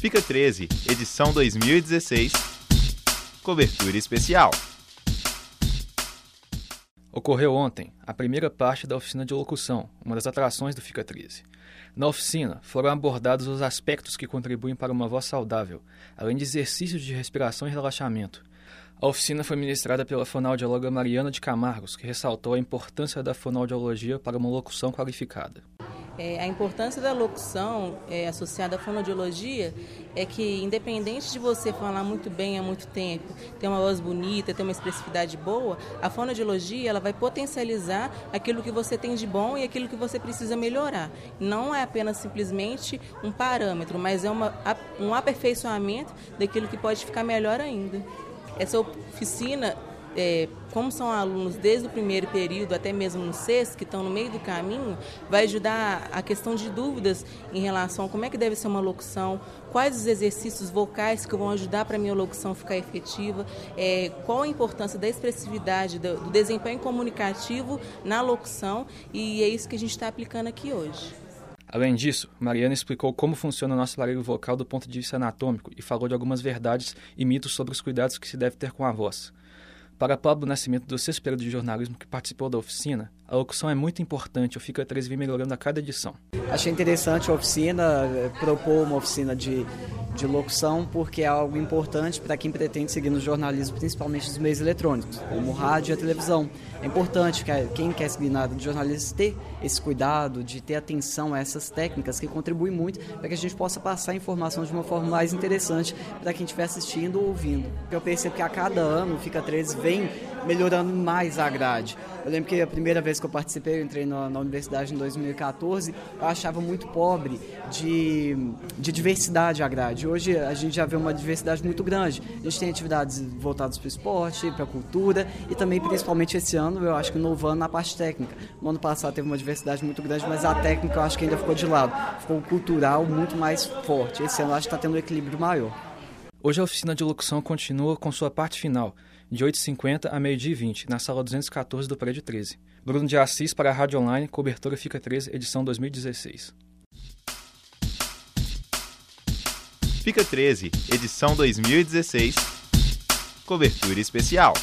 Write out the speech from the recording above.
Fica 13, edição 2016. Cobertura especial. Ocorreu ontem a primeira parte da oficina de locução, uma das atrações do Fica 13. Na oficina foram abordados os aspectos que contribuem para uma voz saudável, além de exercícios de respiração e relaxamento. A oficina foi ministrada pela fonoaudióloga Mariana de Camargos, que ressaltou a importância da fonoaudiologia para uma locução qualificada. É, a importância da locução é, associada à fonoaudiologia é que, independente de você falar muito bem há muito tempo, ter uma voz bonita, ter uma expressividade boa, a fonoaudiologia ela vai potencializar aquilo que você tem de bom e aquilo que você precisa melhorar. Não é apenas simplesmente um parâmetro, mas é uma, um aperfeiçoamento daquilo que pode ficar melhor ainda. Essa oficina é, como são alunos desde o primeiro período até mesmo no sexto, que estão no meio do caminho, vai ajudar a questão de dúvidas em relação a como é que deve ser uma locução, quais os exercícios vocais que vão ajudar para a minha locução ficar efetiva, é, qual a importância da expressividade, do, do desempenho comunicativo na locução, e é isso que a gente está aplicando aqui hoje. Além disso, Mariana explicou como funciona o nosso aparelho vocal do ponto de vista anatômico e falou de algumas verdades e mitos sobre os cuidados que se deve ter com a voz. Para Pablo Nascimento, do sexto período de jornalismo que participou da oficina, a locução é muito importante, o Fica 3 vem melhorando a cada edição. Achei interessante a oficina, eh, propor uma oficina de, de locução, porque é algo importante para quem pretende seguir no jornalismo, principalmente nos meios eletrônicos, como rádio e televisão. É importante que quem quer seguir na área de jornalismo ter esse cuidado, de ter atenção a essas técnicas que contribuem muito para que a gente possa passar a informação de uma forma mais interessante para quem estiver assistindo ou ouvindo. Eu percebo que a cada ano Fica 13 vem melhorando mais a grade. Eu lembro que a primeira vez que eu participei, eu entrei na, na universidade em 2014, eu achava muito pobre de, de diversidade a grade. Hoje a gente já vê uma diversidade muito grande. A gente tem atividades voltadas para o esporte, para a cultura e também, principalmente esse ano, eu acho que inovando na parte técnica. No ano passado teve uma diversidade muito grande, mas a técnica eu acho que ainda ficou de lado. Ficou cultural muito mais forte. Esse ano eu acho que está tendo um equilíbrio maior. Hoje a oficina de locução continua com sua parte final de 8h50 a meio-dia e 20, na sala 214 do prédio 13. Bruno de Assis para a Rádio Online, cobertura Fica 13, edição 2016. Fica 13, edição 2016, cobertura especial.